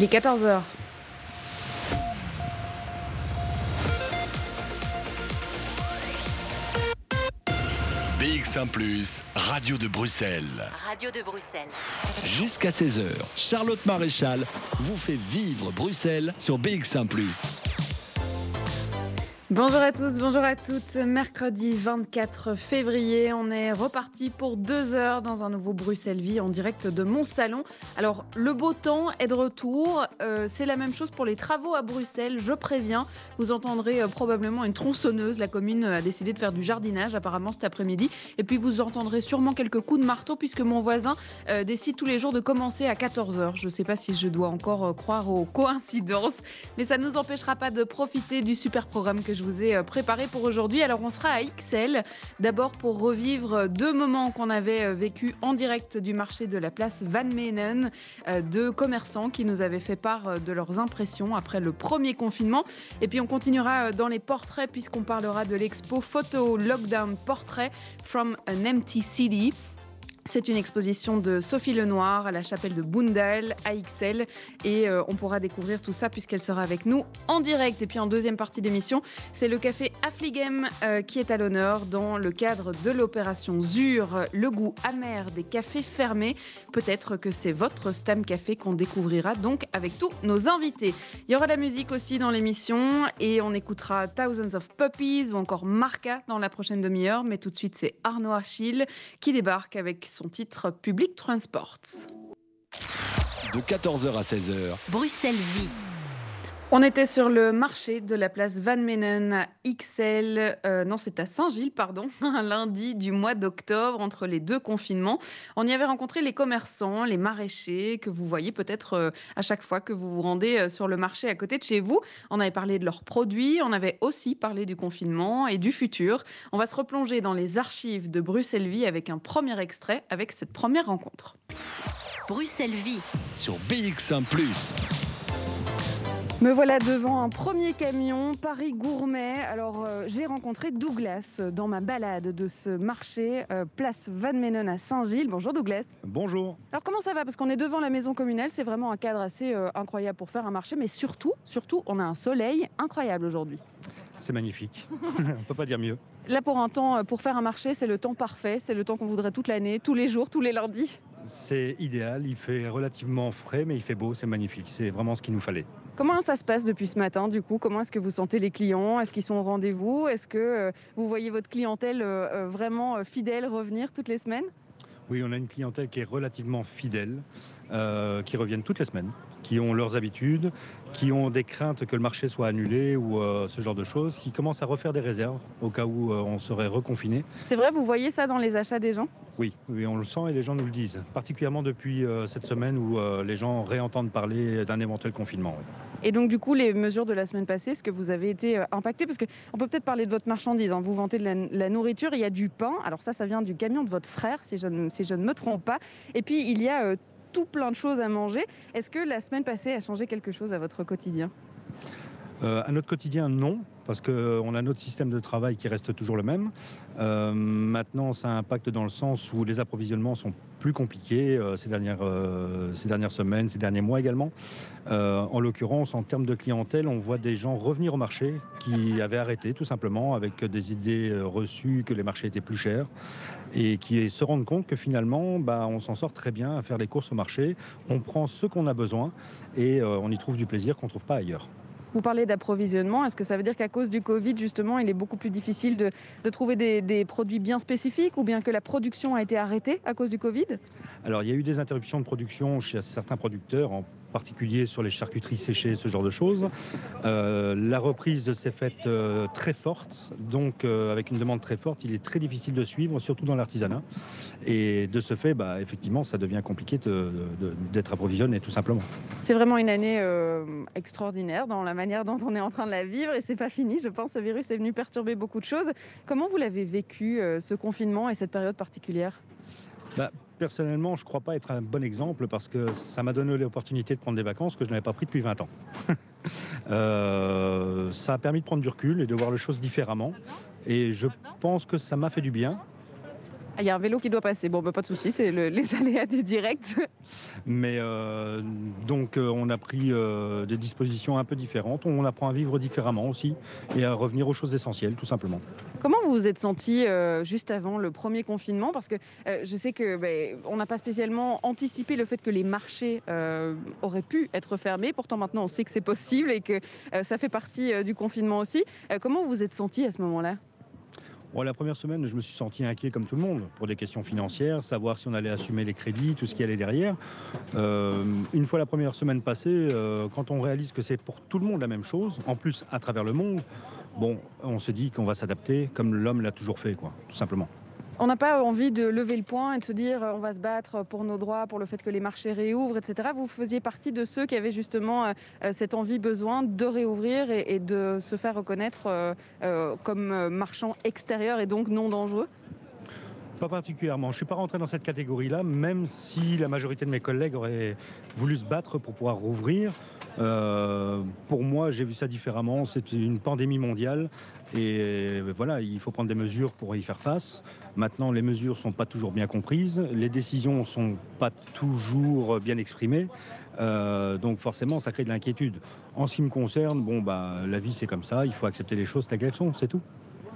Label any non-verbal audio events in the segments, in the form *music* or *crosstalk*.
Il est 14h. BX1 ⁇ Radio de Bruxelles. Radio de Bruxelles. Jusqu'à 16h, Charlotte Maréchal vous fait vivre Bruxelles sur BX1 ⁇ Bonjour à tous, bonjour à toutes. Mercredi 24 février, on est reparti pour deux heures dans un nouveau Bruxelles Vie en direct de mon salon. Alors, le beau temps est de retour. Euh, c'est la même chose pour les travaux à Bruxelles, je préviens. Vous entendrez euh, probablement une tronçonneuse. La commune a décidé de faire du jardinage apparemment cet après-midi. Et puis, vous entendrez sûrement quelques coups de marteau puisque mon voisin euh, décide tous les jours de commencer à 14h. Je ne sais pas si je dois encore croire aux coïncidences, mais ça ne nous empêchera pas de profiter du super programme que je vous ai euh, préparé pour aujourd'hui. Alors on sera à XL, d'abord pour revivre deux moments qu'on avait euh, vécu en direct du marché de la place Van Menen, euh, deux commerçants qui nous avaient fait part de leurs impressions après le premier confinement. Et puis on continuera dans les portraits puisqu'on parlera de l'expo Photo Lockdown Portrait from an Empty City. C'est une exposition de Sophie Lenoir à la chapelle de Bundal à XL et euh, on pourra découvrir tout ça puisqu'elle sera avec nous en direct. Et puis en deuxième partie d'émission, c'est le café Affligem euh, qui est à l'honneur dans le cadre de l'opération ZUR, le goût amer des cafés fermés. Peut-être que c'est votre Stam Café qu'on découvrira donc avec tous nos invités. Il y aura la musique aussi dans l'émission et on écoutera Thousands of Puppies ou encore Marca dans la prochaine demi-heure. Mais tout de suite, c'est Arnaud Achille qui débarque avec son titre Public Transport. De 14h à 16h. Bruxelles Vie. On était sur le marché de la place Van Menen XL, euh, non c'est à Saint-Gilles, pardon, *laughs* un lundi du mois d'octobre entre les deux confinements. On y avait rencontré les commerçants, les maraîchers que vous voyez peut-être euh, à chaque fois que vous vous rendez euh, sur le marché à côté de chez vous. On avait parlé de leurs produits, on avait aussi parlé du confinement et du futur. On va se replonger dans les archives de Bruxelles Vie avec un premier extrait avec cette première rencontre. Bruxelles Vie. Sur BX1 ⁇ me voilà devant un premier camion Paris Gourmet. Alors euh, j'ai rencontré Douglas dans ma balade de ce marché euh, place Van Menen à Saint-Gilles. Bonjour Douglas. Bonjour. Alors comment ça va? Parce qu'on est devant la maison communale, c'est vraiment un cadre assez euh, incroyable pour faire un marché, mais surtout, surtout, on a un soleil incroyable aujourd'hui. C'est magnifique. *laughs* on ne peut pas dire mieux. Là pour un temps, pour faire un marché, c'est le temps parfait, c'est le temps qu'on voudrait toute l'année, tous les jours, tous les lundis. C'est idéal, il fait relativement frais, mais il fait beau, c'est magnifique. C'est vraiment ce qu'il nous fallait. Comment ça se passe depuis ce matin du coup? Comment est-ce que vous sentez les clients? Est-ce qu'ils sont au rendez-vous? Est-ce que euh, vous voyez votre clientèle euh, euh, vraiment fidèle revenir toutes les semaines? Oui, on a une clientèle qui est relativement fidèle, qui reviennent toutes les semaines qui ont leurs habitudes, qui ont des craintes que le marché soit annulé ou euh, ce genre de choses, qui commencent à refaire des réserves au cas où euh, on serait reconfiné. C'est vrai, vous voyez ça dans les achats des gens? Oui, oui, on le sent et les gens nous le disent, particulièrement depuis euh, cette semaine où les gens réentendent parler d'un éventuel confinement. Et donc du coup, les mesures de la semaine passée, est-ce que vous avez été impacté Parce qu'on peut peut-être parler de votre marchandise, hein. vous vantez de la, nourriture, il y a du pain, alors ça, ça vient du camion de votre frère, si je, ne, si je ne me trompe pas, et puis il y a tout plein de choses à manger. Est-ce que la semaine passée a changé quelque chose à votre quotidien? Euh, À notre quotidien, non parce qu'on a notre système de travail qui reste toujours le même. Euh, maintenant, ça impacte dans le sens où les approvisionnements sont plus compliqués euh, ces, dernières, euh, ces dernières semaines, ces derniers mois également. en l'occurrence, en termes de clientèle, on voit des gens revenir au marché qui avaient arrêté tout simplement avec des idées reçues que les marchés étaient plus chers et qui se rendent compte que finalement, bah, on s'en sort très bien à faire les courses au marché. On prend ce qu'on a besoin et on y trouve du plaisir qu'on ne trouve pas ailleurs. Vous parlez d'approvisionnement. Est-ce que ça veut dire qu'à cause du Covid, justement, il est beaucoup plus difficile de, trouver des, produits bien spécifiques ou bien que la production a été arrêtée à cause du Covid? Alors, il y a eu des interruptions de production chez certains producteurs, particulier sur les charcuteries séchées, ce genre de choses. Euh, la reprise s'est faite euh, très forte, donc euh, avec une demande très forte, il est très difficile de suivre, surtout dans l'artisanat. Et de ce fait, bah, effectivement, ça devient compliqué d'être approvisionné, tout simplement. C'est vraiment une année extraordinaire dans la manière dont on est en train de la vivre, et c'est pas fini. Je pense ce virus est venu perturber beaucoup de choses. Comment vous l'avez vécu, ce confinement et cette période particulière? Bah, personnellement, je ne crois pas être un bon exemple parce que ça m'a donné l'opportunité de prendre des vacances que je n'avais pas pris depuis 20 ans. *laughs* Euh, ça a permis de prendre du recul et de voir les choses différemment. Et je pense que ça m'a fait du bien. Ah, il y a un vélo qui doit passer. Bon, bah, pas de souci, c'est le- les *laughs* aléas du direct. Mais euh, donc euh, on a pris euh, des dispositions un peu différentes. On apprend à vivre différemment aussi et à revenir aux choses essentielles tout simplement. Comment vous êtes senti euh, juste avant le premier confinement? Parce que euh, je sais que ben, on n'a pas spécialement anticipé le fait que les marchés euh, auraient pu être fermés. Pourtant maintenant on sait que c'est possible et que ça fait partie du confinement aussi. Comment vous vous êtes senti à ce moment-là? La première semaine, je me suis senti inquiet comme tout le monde pour des questions financières, savoir si on allait assumer les crédits, tout ce qui allait derrière. Une fois la première semaine passée, quand on réalise que c'est pour tout le monde la même chose, en plus à travers le monde, bon, on se dit qu'on va s'adapter comme l'homme l'a toujours fait, quoi, tout simplement. On n'a pas envie de lever le poing et de se dire euh, on va se battre pour nos droits, pour le fait que les marchés réouvrent, etc. Vous faisiez partie de ceux qui avaient justement euh, euh, cette envie, besoin de réouvrir et, de se faire reconnaître comme marchand extérieur et donc non dangereux. Pas particulièrement. Je ne suis pas rentré dans cette catégorie-là, même si la majorité de mes collègues auraient voulu se battre pour pouvoir rouvrir. Euh, pour moi, j'ai vu ça différemment. C'est une pandémie mondiale et voilà, il faut prendre des mesures pour y faire face. Maintenant, les mesures ne sont pas toujours bien comprises, les décisions ne sont pas toujours bien exprimées. Euh, donc forcément, ça crée de l'inquiétude. En ce qui me concerne, bon, bah, la vie c'est comme ça, il faut accepter les choses telles qu'elles sont, c'est tout.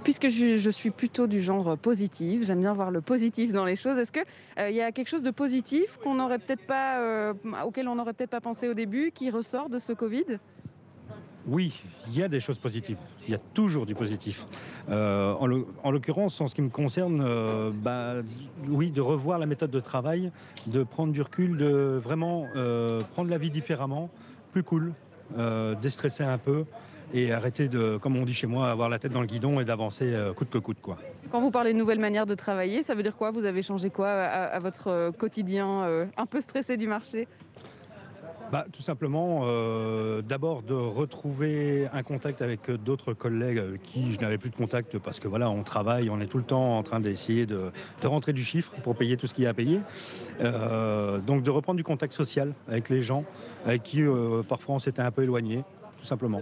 Puisque je, suis plutôt du genre positif, j'aime bien voir le positif dans les choses. Est-ce qu'il y a quelque chose de positif qu'on peut-être pas, euh, auquel on n'aurait peut-être pas pensé au début, qui ressort de ce Covid? Oui, il y a des choses positives. Il y a toujours du positif. Euh, en l'occurrence, en ce qui me concerne, euh, bah, oui, de revoir la méthode de travail, de prendre du recul, de vraiment euh, prendre la vie différemment, plus cool, euh, déstresser un peu et arrêter de, comme on dit chez moi, avoir la tête dans le guidon et d'avancer euh, coûte que coûte. Quoi. Quand vous parlez de nouvelles manières de travailler, ça veut dire quoi? Vous avez changé quoi à, à votre euh, quotidien euh, un peu stressé du marché? Bah, tout simplement, euh, d'abord de retrouver un contact avec d'autres collègues avec qui je n'avais plus de contact parce que voilà, on travaille, on est tout le temps en train d'essayer de, de rentrer du chiffre pour payer tout ce qu'il y a à payer. Euh, donc de reprendre du contact social avec les gens avec qui euh, parfois on s'était un peu éloigné, tout simplement.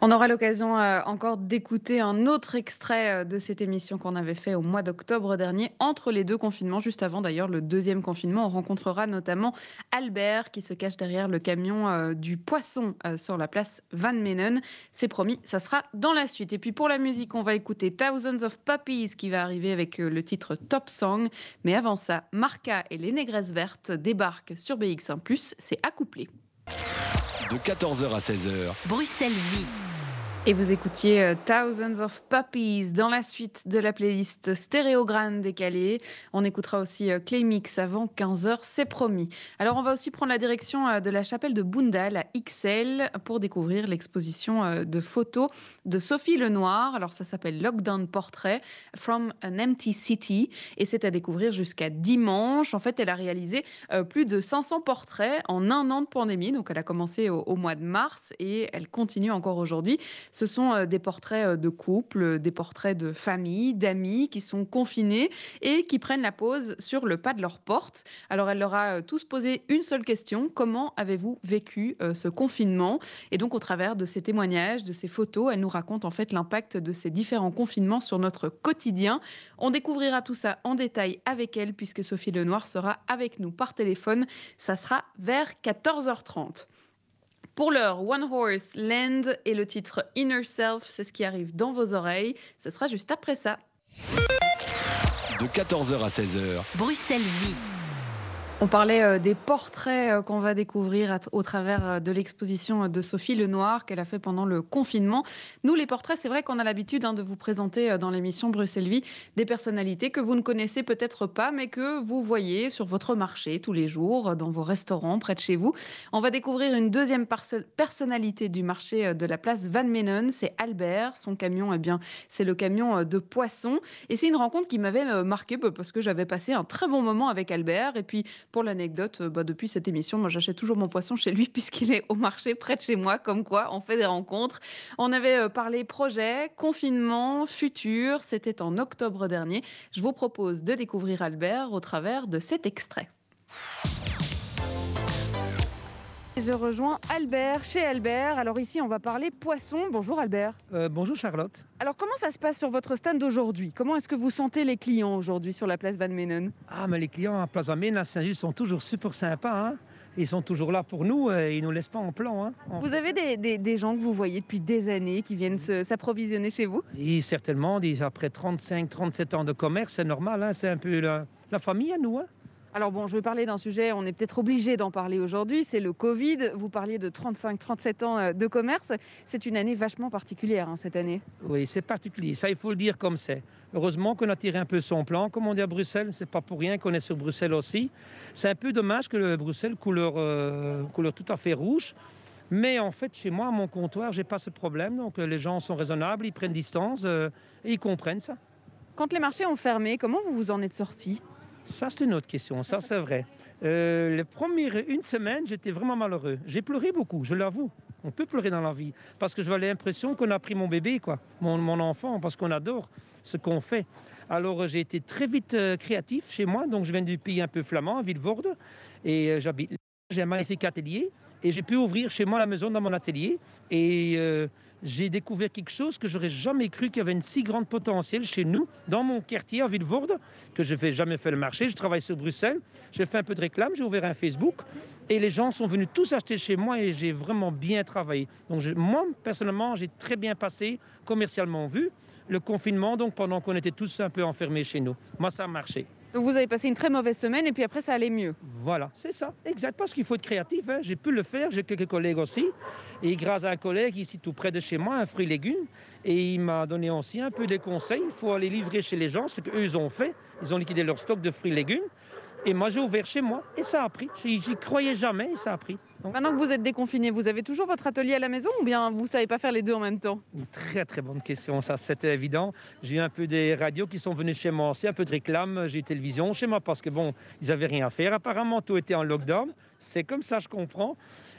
On aura l'occasion euh, encore d'écouter un autre extrait euh, de cette émission qu'on avait fait au mois d'octobre dernier, entre les deux confinements, juste avant d'ailleurs le deuxième confinement. On rencontrera notamment Albert qui se cache derrière le camion euh, du poisson euh, sur la place Van Menen. C'est promis, ça sera dans la suite. Et puis pour la musique, on va écouter Thousands of Puppies qui va arriver avec euh, le titre Top Song. Mais avant ça, Marca et les Négresses Vertes débarquent sur BX1+, c'est accouplé. De 14h à 16h, Bruxelles Vie. Et vous écoutiez euh, Thousands of Puppies dans la suite de la playlist Stéréogramme décalé. On écoutera aussi euh, Claymix avant 15h, c'est promis. Alors on va aussi prendre la direction euh, de la chapelle de Bundal à XL pour découvrir l'exposition de photos de Sophie Lenoir. Alors ça s'appelle Lockdown Portrait from an Empty City et c'est à découvrir jusqu'à dimanche. En fait, elle a réalisé plus de 500 portraits en un an de pandémie. Donc elle a commencé au mois de mars et elle continue encore aujourd'hui. Ce sont euh, des portraits euh, de couples, euh, des portraits de familles, d'amis qui sont confinés et qui prennent la pause sur le pas de leur porte. Alors elle leur a tous posé une seule question comment avez-vous vécu ce confinement? Et donc au travers de ces témoignages, de ces photos, elle nous raconte en fait l'impact de ces différents confinements sur notre quotidien. On découvrira tout ça en détail avec elle puisque Sophie Lenoir sera avec nous par téléphone. Ça sera vers 14h30. Pour l'heure, One Horse Land et le titre Inner Self, c'est ce qui arrive dans vos oreilles. Ce sera juste après ça. de 14h à 16h, Bruxelles Vie. On parlait euh, des portraits euh, qu'on va découvrir au travers euh, de l'exposition de Sophie Lenoir qu'elle a fait pendant le confinement. Nous, les portraits, c'est vrai qu'on a l'habitude hein, de vous présenter dans l'émission Bruxelles Vie des personnalités que vous ne connaissez peut-être pas, mais que vous voyez sur votre marché tous les jours, dans vos restaurants, près de chez vous. On va découvrir une deuxième perso- personnalité du marché de la place Van Menen, c'est Albert. Son camion, eh bien, c'est le camion de poissons. Et c'est une rencontre qui m'avait marqué bah, parce que j'avais passé un très bon moment avec Albert. Et puis, pour l'anecdote, euh, bah, depuis cette émission, moi j'achète toujours mon poisson chez lui *laughs* puisqu'il est au marché près de chez moi. Comme quoi, on fait des rencontres. On avait euh, parlé projet, confinement, futur. C'était en octobre dernier. Je vous propose de découvrir Albert au travers de cet extrait. Je rejoins Albert chez Albert. Alors ici, on va parler poisson. Bonjour Albert. Euh, bonjour Charlotte. Alors comment ça se passe sur votre stand d'aujourd'hui? Comment est-ce que vous sentez les clients aujourd'hui sur la place Van Menen Ah, mais les clients à Place Van à Saint-Just sont toujours super sympas. Hein. ils sont toujours là pour nous et ils ne nous laissent pas en plan. Hein. Vous avez des, des, gens que vous voyez depuis des années qui viennent s'approvisionner chez vous? Oui, certainement. Après 35-37 ans de commerce, c'est normal. Hein. C'est un peu la, la famille à nous. Alors bon, je vais parler d'un sujet, on est peut-être obligé d'en parler aujourd'hui, c'est le Covid. Vous parliez de 35-37 ans euh, de commerce. C'est une année vachement particulière hein, cette année. Oui, c'est particulier. Ça, il faut le dire comme c'est. Heureusement qu'on a tiré un peu son plan, comme on dit à Bruxelles. C'est pas pour rien qu'on est sur Bruxelles aussi. C'est un peu dommage que le Bruxelles couleur, euh, couleur tout à fait rouge. Mais en fait, chez moi, à mon comptoir, j'ai pas ce problème. Donc euh, les gens sont raisonnables, ils prennent distance et ils comprennent ça. Quand les marchés ont fermé, comment vous vous en êtes sortis? Ça, c'est une autre question. Ça, c'est vrai. Euh, les premières une semaine, j'étais vraiment malheureux. J'ai pleuré beaucoup, je l'avoue. On peut pleurer dans la vie. Parce que j'avais l'impression qu'on a pris mon bébé, quoi, mon, enfant, parce qu'on adore ce qu'on fait. Alors, j'ai été très vite euh, créatif chez moi. Donc, je viens du pays un peu flamand, Villevorde. Et euh, j'habite. J'ai un magnifique atelier. Et j'ai pu ouvrir chez moi la maison dans mon atelier. Et euh, j'ai découvert quelque chose que j'aurais jamais cru qu'il y avait une si grande potentiel chez nous, dans mon quartier à Villevorde, que je n'ai jamais fait le marché. Je travaille sur Bruxelles, j'ai fait un peu de réclame, j'ai ouvert un Facebook et les gens sont venus tous acheter chez moi et j'ai vraiment bien travaillé. Donc moi, personnellement, j'ai très bien passé, commercialement vu, le confinement, donc pendant qu'on était tous un peu enfermés chez nous. Moi, ça a marché. Donc vous avez passé une très mauvaise semaine et puis après ça allait mieux. Voilà, c'est ça, exact. Parce qu'il faut être créatif. Hein. J'ai pu le faire, j'ai quelques collègues aussi. Et grâce à un collègue ici tout près de chez moi, un fruit légumes, et il m'a donné aussi un peu des conseils. Il faut aller livrer chez les gens ce qu'eux ont fait. Ils ont liquidé leur stock de fruits légumes. Et moi, j'ai ouvert chez moi et ça a pris. J'y croyais jamais et ça a pris. Maintenant que vous êtes déconfiné, vous avez toujours votre atelier à la maison ou bien vous ne savez pas faire les deux en même temps? Une très très bonne question, ça c'était évident. J'ai eu un peu des radios qui sont venus chez moi aussi, un peu de réclame, j'ai télévision chez moi parce que bon, ils n'avaient rien à faire. Apparemment, tout était en lockdown. C'est comme ça, je comprends.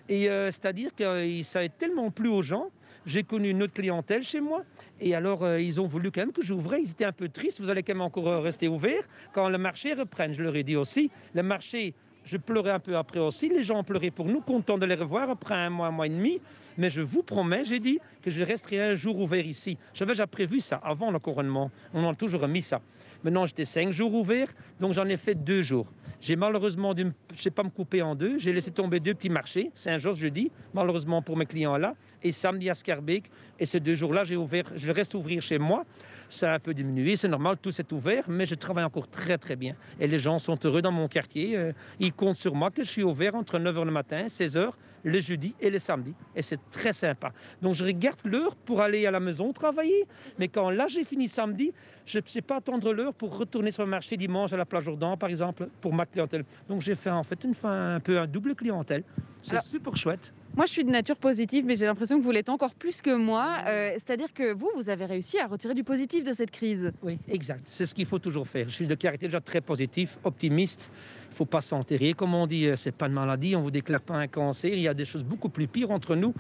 Et euh, c'est-à-dire que euh, ça a tellement plu aux gens j'ai connu une autre clientèle chez moi. Et alors, euh, ils ont voulu quand même que j'ouvrais. Ils étaient un peu tristes. Vous allez quand même encore rester ouvert quand le marché reprenne. Je leur ai dit aussi, le marché, je pleurais un peu après aussi. Les gens ont pleuré pour nous, contents de les revoir après un mois, un mois et demi. Mais je vous promets, j'ai dit que je resterai un jour ouvert ici. J'avais déjà prévu ça avant le couronnement. On a toujours remis ça. Maintenant, j'étais cinq jours ouvert, donc j'en ai fait deux jours. J'ai malheureusement dû, sais pas me couper en deux. J'ai laissé tomber deux petits marchés, Saint-Georges jeudi, malheureusement pour mes clients là, et samedi à Scarbeck. Et ces deux jours-là, je reste ouvrir chez moi. Ça a un peu diminué, c'est normal, tout s'est ouvert, mais je travaille encore très très bien. Et les gens sont heureux dans mon quartier. Euh, ils comptent sur moi que je suis ouvert entre 9h le matin, 16h, le jeudi et le samedi. Et c'est très sympa. Donc je regarde l'heure pour aller à la maison travailler. Mais quand là j'ai fini samedi, je ne sais pas attendre l'heure pour retourner sur le marché dimanche à la plage Jourdan, par exemple, pour ma clientèle. Donc j'ai fait en fait une fin, un peu un double clientèle. C'est super chouette. Moi, je suis de nature positive, mais j'ai l'impression que vous l'êtes encore plus que moi. Euh, c'est-à-dire que vous, vous avez réussi à retirer du positif de cette crise. Oui, exact. C'est ce qu'il faut toujours faire. Je suis de caractère déjà très positif, optimiste faut pas s'enterrer. Comme on dit, euh, c'est pas une maladie, on vous déclare pas un cancer. Il y a des choses beaucoup plus pires entre nous.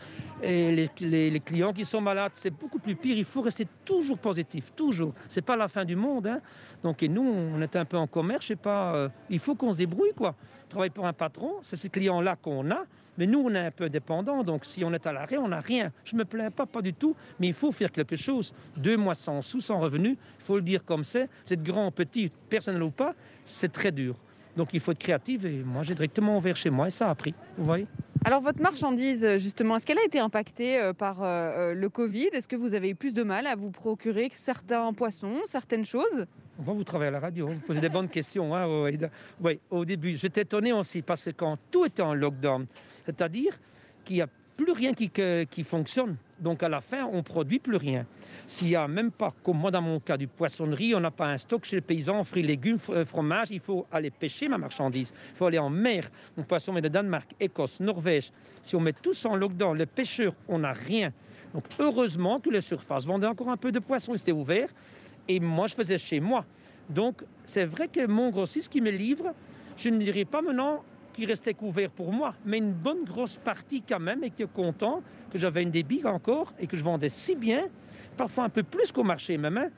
Et les, clients qui sont malades, c'est beaucoup plus pire. Il faut rester toujours positif, toujours. C'est pas la fin du monde. Hein. Donc, et nous, on est un peu en commerce, je pas. Euh, il faut qu'on se débrouille, quoi. On travaille pour un patron, c'est ces clients-là qu'on a. Mais nous, on est un peu dépendants, donc si on est à l'arrêt, on n'a rien. Je me plains pas, pas du tout, mais il faut faire quelque chose. Deux mois sans sous, sans revenus, il faut le dire comme c'est. Vous êtes grand, petit, personnel ou pas, c'est très dur. Donc il faut être créatif et moi j'ai directement ouvert chez moi et ça a pris, vous voyez. Alors votre marchandise, justement, est-ce qu'elle a été impactée euh, par euh, euh, le Covid? Est-ce que vous avez eu plus de mal à vous procurer certains poissons, certaines choses? On vous travaillez à la radio, vous posez des bonnes questions. Hein, oui, au début, j'étais étonné aussi parce que quand tout était en lockdown, c'est-à-dire qu'il n'y a plus rien qui, qui fonctionne. Donc à la fin, on produit plus rien. S'il n'y a même pas, comme moi dans mon cas du poissonnerie, on n'a pas un stock chez les paysans, fruits, légumes, euh, fromage, il faut aller pêcher ma marchandise. Il faut aller en mer. Mon poisson vient de Danemark, Écosse, Norvège. Si on met tous en lockdown, les pêcheurs, on n'a rien. Donc heureusement que les surfaces vendaient encore un peu de poisson, c'était ouvert. Et moi, je faisais chez moi. Donc c'est vrai que mon grossiste qui me livre, je ne dirais pas maintenant qui restait couvert pour moi, mais une bonne grosse partie quand même, et qui est content que j'avais une débit encore et que je vendais si bien, parfois un peu plus qu'au marché même. Hein.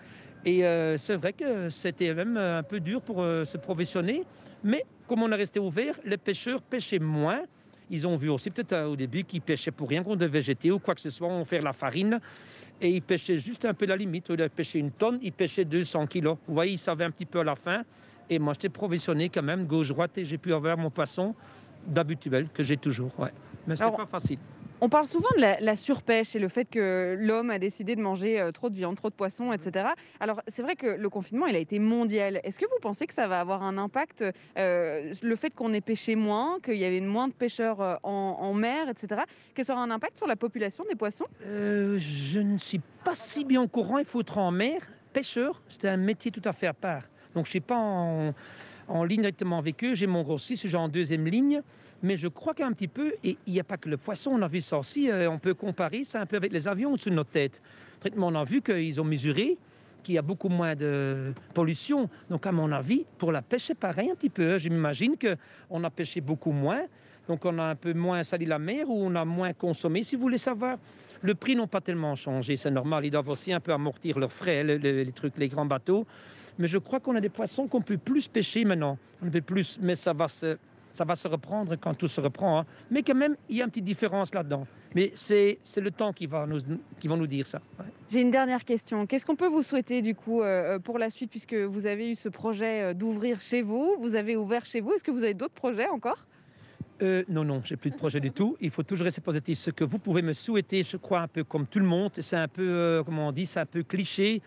Et euh, c'est vrai que c'était même un peu dur pour euh, se professionner, mais comme on est resté ouvert, les pêcheurs pêchaient moins. Ils ont vu aussi peut-être euh, au début qu'ils pêchaient pour rien, qu'on devait jeter ou quoi que ce soit, on faire la farine. Et ils pêchaient juste un peu la limite. Au lieu de pêcher une tonne, ils pêchaient 200 kilos. Vous voyez, ils savaient un petit peu à la fin. Et moi, j'étais provisionné quand même, gauche-droite, et j'ai pu avoir mon poisson d'habituel que j'ai toujours. Ouais. Mais c'est pas facile. On parle souvent de la, la surpêche et le fait que l'homme a décidé de manger euh, trop de viande, trop de poisson, etc. Alors c'est vrai que le confinement, il a été mondial. Est-ce que vous pensez que ça va avoir un impact, euh, le fait qu'on ait pêché moins, qu'il y avait moins de pêcheurs euh, en, en mer, etc., que ça aura un impact sur la population des poissons? Euh, je ne suis pas si bien au courant. Il faut être en mer. Pêcheur, c'est un métier tout à fait à part. Donc, je ne suis pas en, en ligne directement avec eux. J'ai mon grossiste, j'ai en deuxième ligne. Mais je crois qu'un petit peu, et il n'y a pas que le poisson, on a vu ça aussi, euh, on peut comparer ça un peu avec les avions au-dessus de notre tête. Traitement, on a vu qu'ils ont mesuré qu'il y a beaucoup moins de pollution. Donc, à mon avis, pour la pêche, c'est pareil un petit peu. hein. Je m'imagine qu'on a pêché beaucoup moins. Donc, on a un peu moins sali la mer ou on a moins consommé. Si vous voulez savoir, le prix n'ont pas tellement changé. C'est normal. Ils doivent aussi un peu amortir leurs frais, le- le- les trucs, les grands bateaux. Mais je crois qu'on a des poissons qu'on peut plus pêcher maintenant. On peut plus, mais ça va se, ça va se reprendre quand tout se reprend. hein. Mais quand même, il y a une petite différence là-dedans. Mais c'est le temps qui va nous, qui va nous dire ça. ouais. J'ai une dernière question. Qu'est-ce qu'on peut vous souhaiter du coup euh, pour la suite, puisque vous avez eu ce projet euh, d'ouvrir chez vous, vous avez ouvert chez vous. Est-ce que vous avez d'autres projets encore? Euh, non, non, j'ai plus de projet du tout. Il faut toujours rester positif. Ce que vous pouvez me souhaiter, je crois un peu comme tout le monde, c'est un peu, euh, comment on dit, c'est un peu cliché.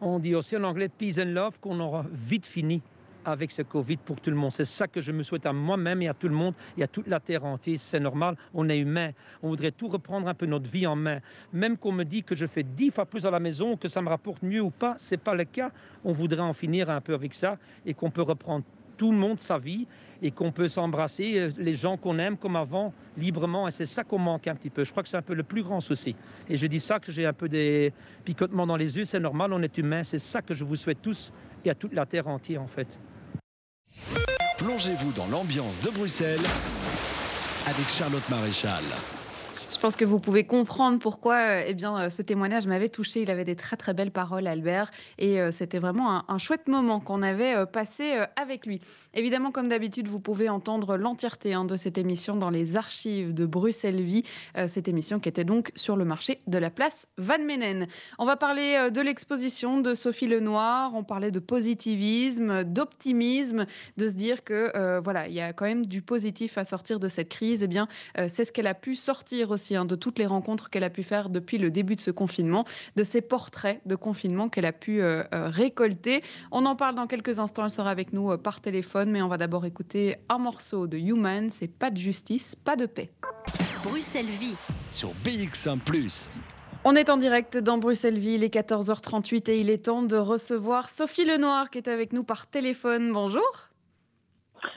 On dit aussi en anglais peace and love qu'on aura vite fini avec ce Covid pour tout le monde. C'est ça que je me souhaite à moi-même et à tout le monde et à toute la terre entière. C'est normal, on est humain. On voudrait tout reprendre un peu notre vie en main. Même qu'on me dit que je fais dix fois plus à la maison, que ça me rapporte mieux ou pas, c'est pas le cas. On voudrait en finir un peu avec ça et qu'on peut reprendre tout le monde sa vie et qu'on peut s'embrasser euh, les gens qu'on aime comme avant librement et c'est ça qu'on manque un petit peu. Je crois que c'est un peu le plus grand souci. Et je dis ça que j'ai un peu des picotements dans les yeux, c'est normal, on est humain, c'est ça que je vous souhaite tous et à toute la terre entière en fait. Plongez-vous dans l'ambiance de Bruxelles avec Charlotte Maréchal. Je pense que vous pouvez comprendre pourquoi euh, eh bien, euh, ce témoignage m'avait touché. Il avait des très très belles paroles, Albert, et euh, c'était vraiment un, chouette moment qu'on avait passé avec lui. Évidemment, comme d'habitude, vous pouvez entendre l'entièreté hein, de cette émission dans les archives de Bruxelles Vie, cette émission qui était donc sur le marché de la place Van Menen. On va parler de l'exposition de Sophie Lenoir, on parlait de positivisme, d'optimisme, de se dire que voilà, il y a quand même du positif à sortir de cette crise. Eh bien, c'est ce qu'elle a pu sortir aussi hein, de toutes les rencontres qu'elle a pu faire depuis le début de ce confinement, de ces portraits de confinement qu'elle a pu euh, euh, récolter. On en parle dans quelques instants. Elle sera avec nous euh, par téléphone, mais on va d'abord écouter un morceau de Human. C'est pas de justice, pas de paix. Bruxelles Vie. Sur BX1 ⁇ On est en direct dans Bruxelles-Ville, il est 14h38 et il est temps de recevoir Sophie Lenoir qui est avec nous par téléphone. Bonjour.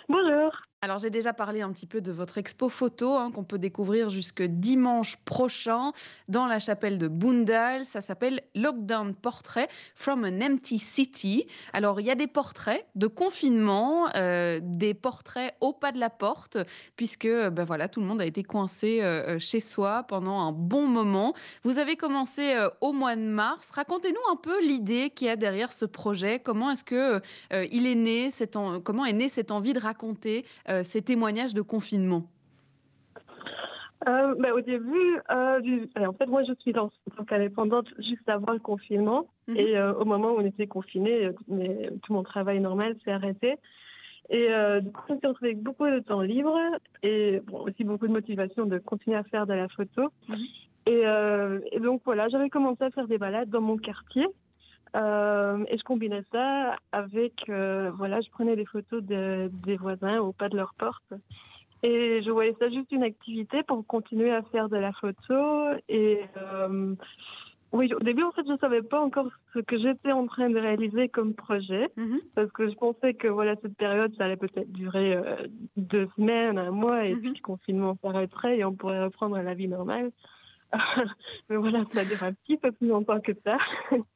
Bonjour. Alors j'ai déjà parlé un petit peu de votre expo photo hein, qu'on peut découvrir jusque dimanche prochain dans la chapelle de Bundal. Ça s'appelle Lockdown Portrait from an Empty City. Alors il y a des portraits de confinement, euh, des portraits au pas de la porte, puisque euh, ben voilà tout le monde a été coincé euh, chez soi pendant un bon moment. Vous avez commencé au mois de mars. Racontez-nous un peu l'idée qu'il y a derrière ce projet. Comment est-ce que il est né Comment est née cette envie de raconter ces témoignages de confinement Euh, ben, au début, euh, du- alors, en fait, moi, je suis dans, en tant qu'indépendante juste avant le confinement. Mhm. Et euh, au moment où on était confinés, euh, mais tout mon travail normal s'est arrêté. Et euh, du coup, je me suis retrouvée avec beaucoup de temps libre et bon, aussi beaucoup de motivation de continuer à faire de la photo. Mhm. Et, euh, et donc, voilà, j'avais commencé à faire des balades dans mon quartier. Euh, et je combinais ça avec, euh, voilà, je prenais des photos de- des voisins au pas de leur porte. Et je voyais ça juste une activité pour continuer à faire de la photo. Et euh, oui, au début, en fait, je ne savais pas encore ce que j'étais en train de réaliser comme projet. Mhm. Parce que je pensais que voilà, cette période, ça allait peut-être durer deux semaines, un mois, et Mhm. puis le confinement s'arrêterait et on pourrait reprendre la vie normale. *laughs* Mais voilà, ça dure un petit peu plus longtemps que ça. *laughs*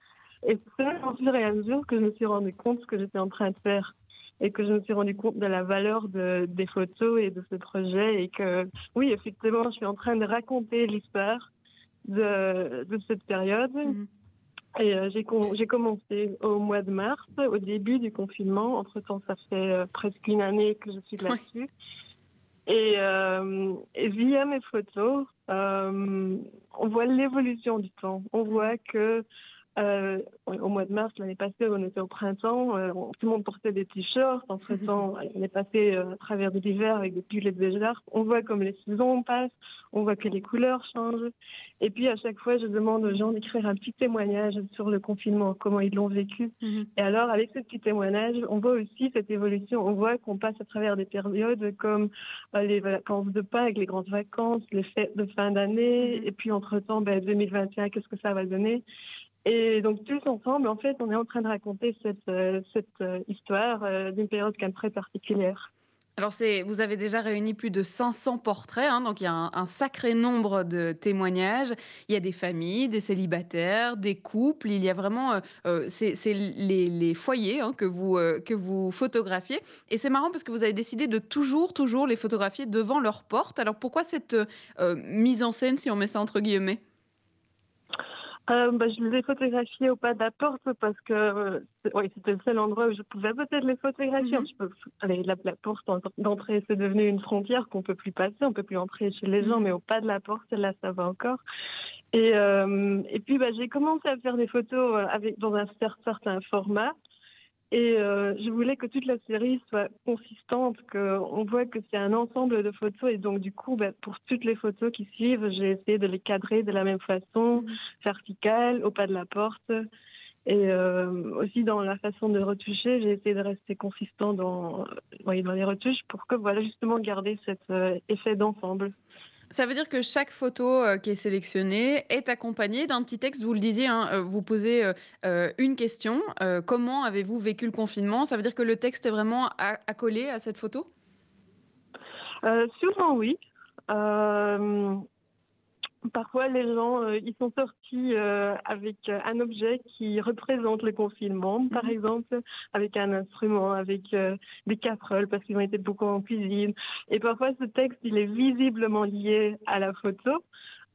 Et c'est au fur et à mesure que je me suis rendu compte de ce que j'étais en train de faire et que je me suis rendu compte de la valeur de, des photos et de ce projet et que oui, effectivement, je suis en train de raconter l'histoire de, de cette période. Mhm. Et euh, j'ai com- j'ai commencé au mois de mars, au début du confinement. Entre-temps, ça fait euh, presque une année que je suis Ouais. là-dessus. Et, euh, et via mes photos, on voit l'évolution du temps. On voit que euh, au mois de mars l'année passée, on était au printemps, euh, tout le monde portait des t-shirts. Entre-temps, on est passé euh, à travers de l'hiver avec des pulls et des jarres. On voit comme les saisons passent, on voit que les couleurs changent. Et puis à chaque fois, je demande aux gens d'écrire un petit témoignage sur le confinement, comment ils l'ont vécu. Mhm. Et alors, avec ce petit témoignage, on voit aussi cette évolution. On voit qu'on passe à travers des périodes comme les vacances de Pâques, les grandes vacances, les fêtes de fin d'année. Mhm. Et puis entre-temps, ben, 2021, qu'est-ce que ça va donner? Et donc tous ensemble, en fait, on est en train de raconter cette, euh, euh, histoire euh, d'une période quand même très particulière. Alors, vous avez déjà réuni plus de 500 portraits, hein, donc il y a un, sacré nombre de témoignages. Il y a des familles, des célibataires, des couples. Il y a vraiment, c'est, les, foyers hein, que, vous, que vous photographiez. Et c'est marrant parce que vous avez décidé de toujours, toujours les photographier devant leur porte. Alors, pourquoi cette mise en scène, si on met ça entre guillemets? Euh, bah, je les ai photographiés au pas de la porte parce que euh, c'était le seul endroit où je pouvais peut-être les photographier. Mhm. Je peux, allez, la, la porte d'entrée, c'est devenu une frontière qu'on peut plus passer, on peut plus entrer chez les gens, Mhm. mais au pas de la porte, là, ça va encore. Et, euh, et puis, bah, j'ai commencé à faire des photos euh, avec, dans un cer- certain format. Et euh, je voulais que toute la série soit consistante, qu'on voit que c'est un ensemble de photos. Et donc, du coup, bah, pour toutes les photos qui suivent, j'ai essayé de les cadrer de la même façon, verticale, au pas de la porte. Et euh, aussi dans la façon de retoucher, j'ai essayé de rester consistant dans, oui, dans les retouches pour que, voilà, justement, garder cet euh, effet d'ensemble. Ça veut dire que chaque photo euh, qui est sélectionnée est accompagnée d'un petit texte. Vous le disiez, hein, euh, vous posez euh, une question. comment avez-vous vécu le confinement? Ça veut dire que le texte est vraiment accolé à cette photo? Souvent, oui. Parfois, les gens, euh, ils sont sortis euh, avec euh, un objet qui représente le confinement, par Mhm. exemple, avec un instrument, avec euh, des casseroles, parce qu'ils ont été beaucoup en cuisine. Et parfois, ce texte, il est visiblement lié à la photo.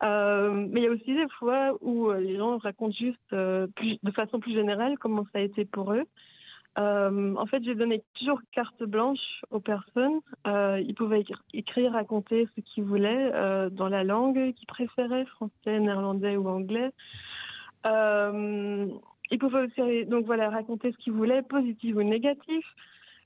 Mais il y a aussi des fois où les gens racontent juste plus- de façon plus générale comment ça a été pour eux. Euh, en fait, j'ai donné toujours carte blanche aux personnes. Euh, ils pouvaient écri- écrire, raconter ce qu'ils voulaient euh, dans la langue qu'ils préféraient, français, néerlandais ou anglais. Ils pouvaient aussi donc voilà raconter ce qu'ils voulaient, positif ou négatif.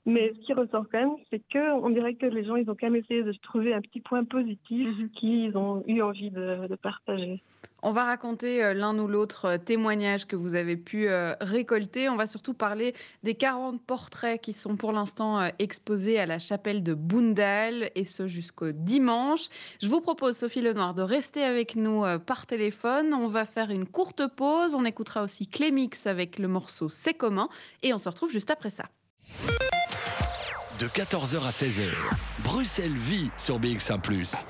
Mais ce qui ressort quand même, c'est que on dirait que les gens, ils ont quand même essayé de trouver un petit point positif Mhm. qu'ils ont eu envie de, de partager. On va raconter euh, l'un ou l'autre euh, témoignage que vous avez pu euh, récolter. On va surtout parler des 40 portraits qui sont pour l'instant exposés à la chapelle de Boundal et ce jusqu'au dimanche. Je vous propose, Sophie Lenoir, de rester avec nous par téléphone. On va faire une courte pause. On écoutera aussi Clémix avec le morceau C'est commun et on se retrouve juste après ça. De 14h à 16h, Bruxelles vit sur BX1 ⁇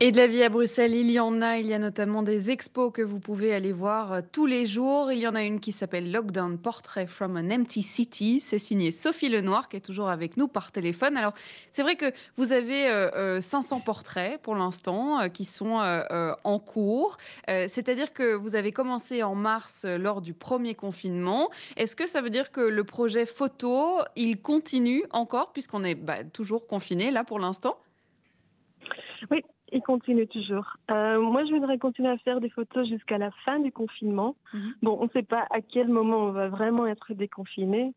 Et de la vie à Bruxelles, il y en a. Il y a notamment des expos que vous pouvez aller voir euh, tous les jours. Il y en a une qui s'appelle Lockdown Portrait from an Empty City. C'est signé Sophie Lenoir qui est toujours avec nous par téléphone. Alors, c'est vrai que vous avez euh, euh, 500 portraits pour l'instant euh, qui sont euh, euh, en cours. Euh, C'est-à-dire que vous avez commencé en mars euh, lors du premier confinement. Est-ce que ça veut dire que le projet photo, il continue encore puisqu'on est bah, toujours confiné là pour l'instant? Il continue toujours. Euh, moi, je voudrais continuer à faire des photos jusqu'à la fin du confinement. Mhm. Bon, on ne sait pas à quel moment on va vraiment être déconfiné,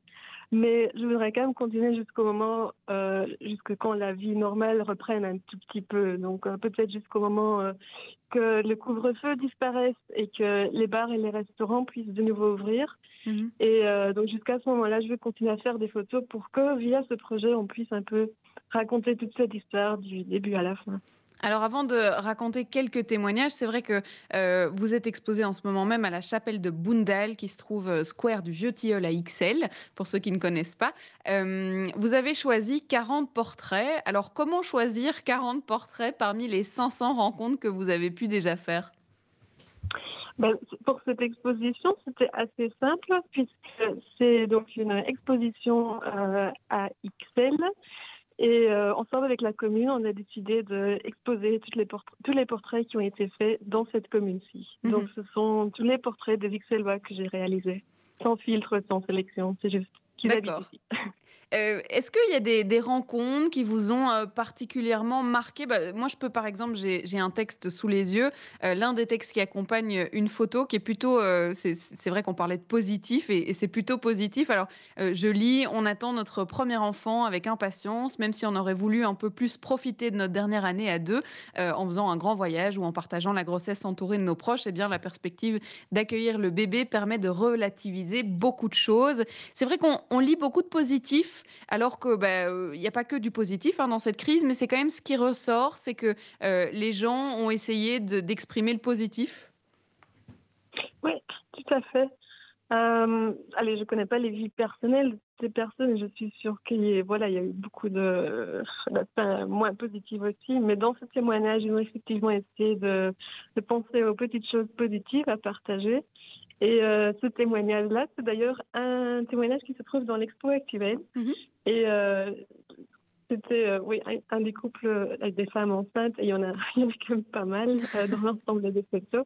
mais je voudrais quand même continuer jusqu'au moment, euh, jusque quand la vie normale reprenne un tout petit peu. Donc, euh, peut-être jusqu'au moment euh, que le couvre-feu disparaisse et que les bars et les restaurants puissent de nouveau ouvrir. Mhm. Et donc, jusqu'à ce moment-là, je veux continuer à faire des photos pour que, via ce projet, on puisse un peu raconter toute cette histoire du début à la fin. Alors avant de raconter quelques témoignages, c'est vrai que euh, vous êtes exposé en ce moment même à la chapelle de Boundal qui se trouve euh, square du Vieux Tilleul à XL, pour ceux qui ne connaissent pas. Euh, vous avez choisi 40 portraits. Alors comment choisir 40 portraits parmi les 500 rencontres que vous avez pu déjà faire? Ben, pour cette exposition, c'était assez simple puisque c'est donc une exposition à XL. Et euh, ensemble avec la commune, on a décidé d'exposer les portraits, tous les portraits qui ont été faits dans cette commune-ci. Mhm. Donc ce sont tous les portraits des XLois que j'ai réalisés, sans filtre, sans sélection, c'est juste qu'ils habitent ici. *laughs* Euh, est-ce qu'il y a des, rencontres qui vous ont euh, particulièrement marqué? Bah, Moi, je peux, par exemple, j'ai un texte sous les yeux, euh, l'un des textes qui accompagne une photo qui est plutôt, c'est vrai qu'on parlait de positif et, c'est plutôt positif. Alors, je lis, on attend notre premier enfant avec impatience, même si on aurait voulu un peu plus profiter de notre dernière année à deux, en faisant un grand voyage ou en partageant la grossesse entourée de nos proches, eh bien la perspective d'accueillir le bébé permet de relativiser beaucoup de choses. C'est vrai qu'on lit beaucoup de positifs alors que bah, euh, il n'y a pas que du positif hein, dans cette crise, mais c'est quand même ce qui ressort, c'est que euh, les gens ont essayé d'exprimer le positif. Oui, tout à fait. Euh, allez, je connais pas les vies personnelles des personnes je suis sûre qu'il y, voilà, il y a eu beaucoup de moins positifs aussi. Mais dans ce témoignage, ils ont effectivement essayé de penser aux petites choses positives à partager et euh, ce témoignage-là, c'est d'ailleurs un témoignage qui se trouve dans l'expo actuelle. Mhm. Et euh, c'était euh, oui, un, des couples avec des femmes enceintes, et il y en a, *laughs* il y en a quand même pas mal dans l'ensemble des photos.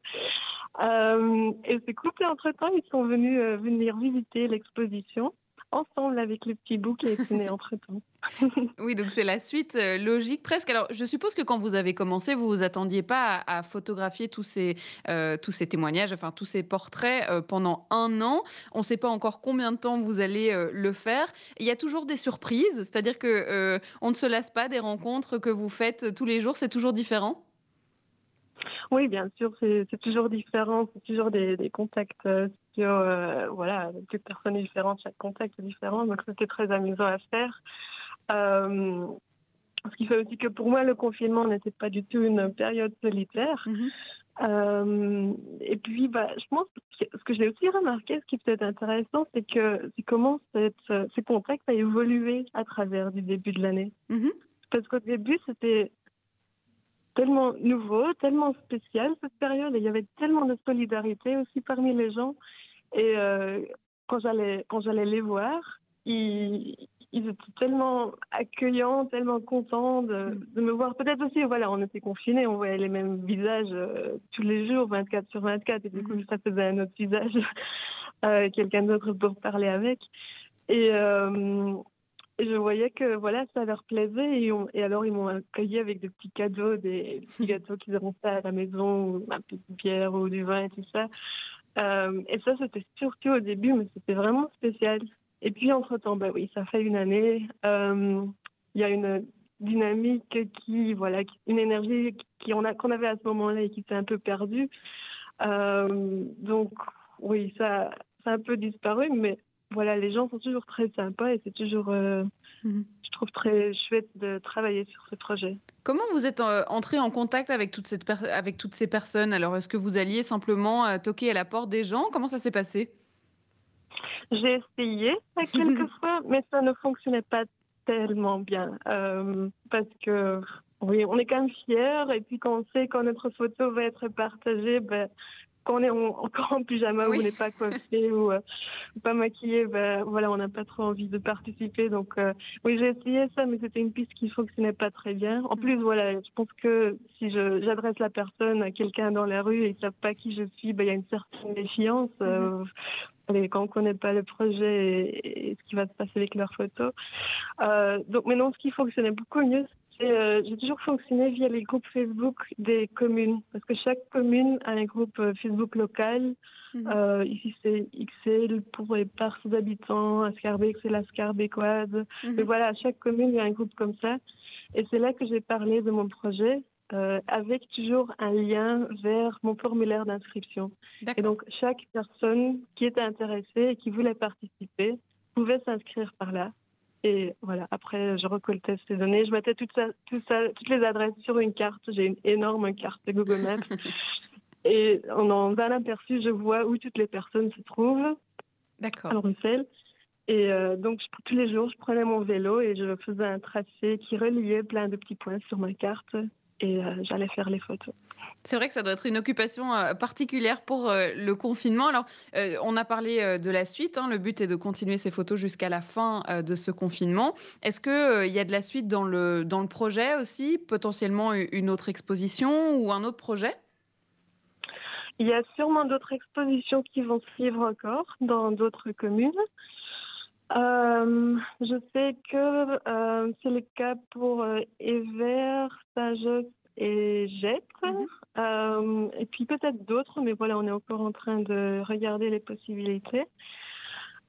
et ces couples, entre-temps, ils sont venus venir visiter l'exposition ensemble avec le petit bout qui est né entre-temps. *laughs* oui, donc c'est la suite euh, logique presque. Alors, je suppose que quand vous avez commencé, vous vous attendiez pas à, photographier tous ces, euh, tous ces témoignages, enfin tous ces portraits euh, pendant un an. On ne sait pas encore combien de temps vous allez le faire. Il y a toujours des surprises, c'est-à-dire que on ne se lasse pas des rencontres que vous faites tous les jours. C'est toujours différent? Oui, bien sûr, c'est toujours différent, c'est toujours des, des contacts sur, euh, voilà, toutes personnes différentes, chaque contact est différent, donc c'était très amusant à faire. Euh, ce qui fait aussi que pour moi, le confinement n'était pas du tout une période solitaire. Mhm. Euh, et puis, bah, je pense que ce que j'ai aussi remarqué, ce qui peut être intéressant, c'est que c'est comment cette, ce contact a évolué à travers du début de l'année. Mhm. Parce qu'au début, c'était tellement nouveau, tellement spécial cette période, et il y avait tellement de solidarité aussi parmi les gens. Et euh, quand j'allais quand j'allais les voir, ils, ils, étaient tellement accueillants, tellement contents de, de me voir. Peut-être aussi, voilà, on était confinés, on voyait les mêmes visages euh, tous les jours, 24 sur 24, et du coup, mhm. ça faisait un autre visage, *laughs* euh, quelqu'un d'autre pour parler avec. Et, et, je voyais que voilà, ça leur plaisait, et, et alors ils m'ont accueilli avec des petits cadeaux, des petits *laughs* gâteaux qu'ils auront fait à la maison, ou un peu de bière ou du vin et tout ça. Euh, et ça, c'était surtout au début, mais c'était vraiment spécial. Et puis, entre-temps, bah oui, ça fait une année. Euh, il y a une dynamique qui, voilà, une énergie qu'on avait à ce moment-là et qui s'est un peu perdue. Euh, donc, oui, ça, ça a un peu disparu, mais voilà, les gens sont toujours très sympas et c'est toujours, mhm. Trouve très chouette de travailler sur ce projet. Comment vous êtes euh, entré en contact avec, toute cette avec toutes ces personnes? Alors, est-ce que vous alliez simplement euh, toquer à la porte des gens? Comment ça s'est passé? J'ai essayé *laughs* quelques fois, mais ça ne fonctionnait pas tellement bien. Euh, parce que, oui, on est quand même fiers. Et puis, quand on sait quand notre photo va être partagée, ben, quand on est *laughs* encore en pyjama ou on n'est pas coiffé *laughs* ou, pas maquillé, ben, voilà, on n'a pas trop envie de participer. Donc, euh, oui, j'ai essayé ça, mais c'était une piste qui fonctionnait pas très bien. En plus, voilà, je pense que si j'adresse la personne à quelqu'un dans la rue et ils savent pas qui je suis, ben, il y a une certaine méfiance. Euh, mm-hmm. quand on connaît pas le projet et, ce qui va se passer avec leurs photos. Euh, donc, maintenant, ce qui fonctionnait beaucoup mieux, euh, j'ai toujours fonctionné via les groupes Facebook des communes, parce que chaque commune a un groupe euh, Facebook local. Mhm. Euh, ici, c'est XL pour les par habitants, Ascarbeck, c'est l'Ascarbécoise. Mhm. Et voilà, à chaque commune, il y a un groupe comme ça. Et c'est là que j'ai parlé de mon projet, avec toujours un lien vers mon formulaire d'inscription. Et donc, chaque personne qui était intéressée et qui voulait participer pouvait s'inscrire par là. Et voilà, après, je récoltais ces données. Je mettais tout ça, tout ça, toutes les adresses sur une carte. J'ai une énorme carte Google Maps. *laughs* et en un aperçu, je vois où toutes les personnes se trouvent. D'accord. À Bruxelles. Et euh, donc, tous les jours, je prenais mon vélo et je faisais un tracé qui reliait plein de petits points sur ma carte. Et euh, j'allais faire les photos. C'est vrai que ça doit être une occupation euh, particulière pour euh, le confinement. Alors, euh, on a parlé de la suite. Hein. Le but est de continuer ces photos jusqu'à la fin de ce confinement. Est-ce qu'il y a de la suite dans le, dans le projet aussi Potentiellement une autre exposition ou un autre projet? Il y a sûrement d'autres expositions qui vont suivre encore dans d'autres communes. Je sais que c'est le cas pour euh, Ever, Sagos et Jet. Mhm. Euh, et puis peut-être d'autres, mais voilà, on est encore en train de regarder les possibilités.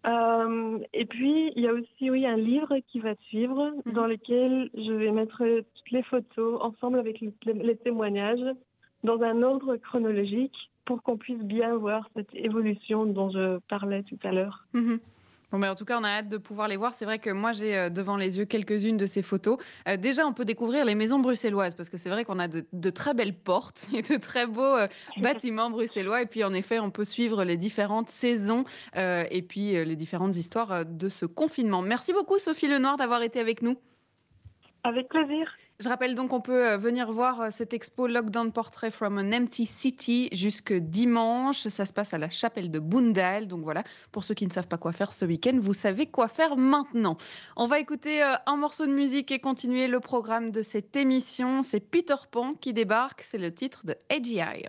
Euh, et puis, il y a aussi oui, un livre qui va suivre Mhm. dans lequel je vais mettre toutes les photos ensemble avec les, les témoignages dans un ordre chronologique pour qu'on puisse bien voir cette évolution dont je parlais tout à l'heure. Mhm. Bon, mais en tout cas, on a hâte de pouvoir les voir. C'est vrai que moi, j'ai euh, devant les yeux quelques-unes de ces photos. Euh, déjà, on peut découvrir les maisons bruxelloises parce que c'est vrai qu'on a de, de très belles portes *laughs* et de très beaux euh, *laughs* bâtiments bruxellois. Et puis, en effet, on peut suivre les différentes saisons euh, et puis les différentes histoires de ce confinement. Merci beaucoup, Sophie Lenoir, d'avoir été avec nous. Avec plaisir. Je rappelle donc qu'on peut euh, venir voir euh, cette expo Lockdown Portrait from an Empty City jusque dimanche. Ça se passe à la chapelle de Bundal. Donc voilà, pour ceux qui ne savent pas quoi faire ce week-end, vous savez quoi faire maintenant. On va écouter euh, un morceau de musique et continuer le programme de cette émission. C'est Peter Pan qui débarque. C'est le titre de Edgy Eye.